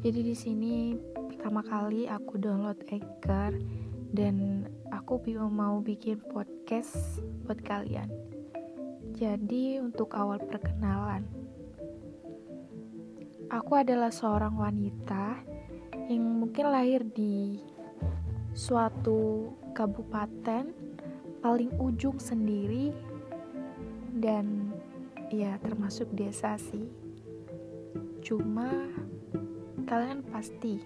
Jadi di sini pertama kali aku download Anchor dan aku mau bikin podcast buat kalian. Jadi untuk awal perkenalan, aku adalah seorang wanita yang mungkin lahir di suatu kabupaten paling ujung sendiri dan ya termasuk desa sih cuma kalian pasti